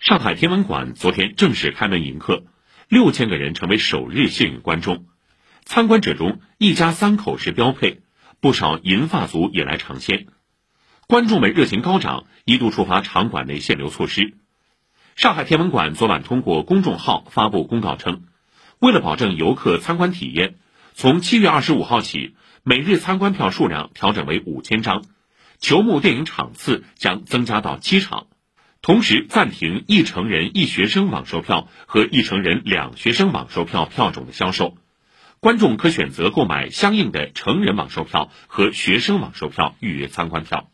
上海天文馆昨天正式开门迎客，六千个人成为首日幸运观众。参观者中，一家三口是标配，不少银发族也来尝鲜。观众们热情高涨，一度触发场馆内限流措施。上海天文馆昨晚通过公众号发布公告称，为了保证游客参观体验，从七月二十五号起，每日参观票数量调整为五千张，球幕电影场次将增加到七场。同时暂停一成人一学生网售票和一成人两学生网售票票种的销售，观众可选择购买相应的成人网售票和学生网售票预约参观票。